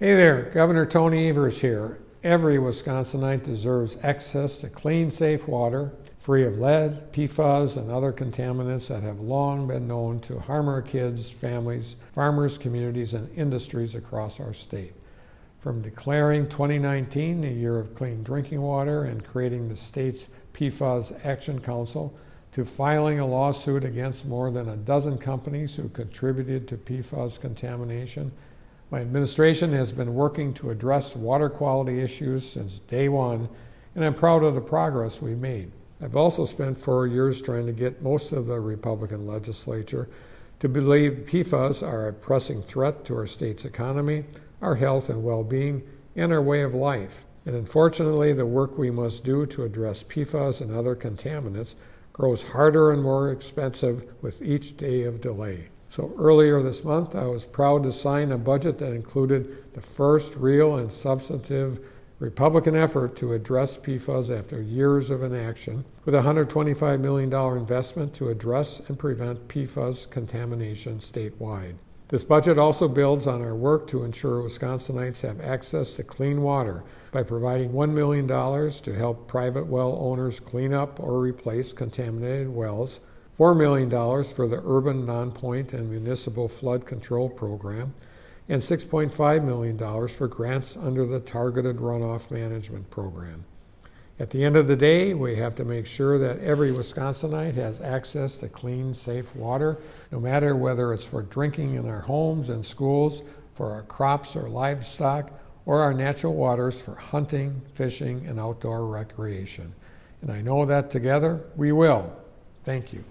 Hey there, Governor Tony Evers here. Every Wisconsinite deserves access to clean, safe water, free of lead, PFAS, and other contaminants that have long been known to harm our kids, families, farmers, communities, and industries across our state. From declaring 2019 the year of clean drinking water and creating the state's PFAS Action Council, to filing a lawsuit against more than a dozen companies who contributed to PFAS contamination, my administration has been working to address water quality issues since day one, and I'm proud of the progress we've made. I've also spent four years trying to get most of the Republican legislature to believe PFAS are a pressing threat to our state's economy, our health and well being, and our way of life. And unfortunately, the work we must do to address PFAS and other contaminants grows harder and more expensive with each day of delay. So earlier this month, I was proud to sign a budget that included the first real and substantive Republican effort to address PFAS after years of inaction, with a $125 million investment to address and prevent PFAS contamination statewide. This budget also builds on our work to ensure Wisconsinites have access to clean water by providing $1 million to help private well owners clean up or replace contaminated wells $4 million for the Urban Nonpoint and Municipal Flood Control Program, and $6.5 million for grants under the Targeted Runoff Management Program. At the end of the day, we have to make sure that every Wisconsinite has access to clean, safe water, no matter whether it's for drinking in our homes and schools, for our crops or livestock, or our natural waters for hunting, fishing, and outdoor recreation. And I know that together we will. Thank you.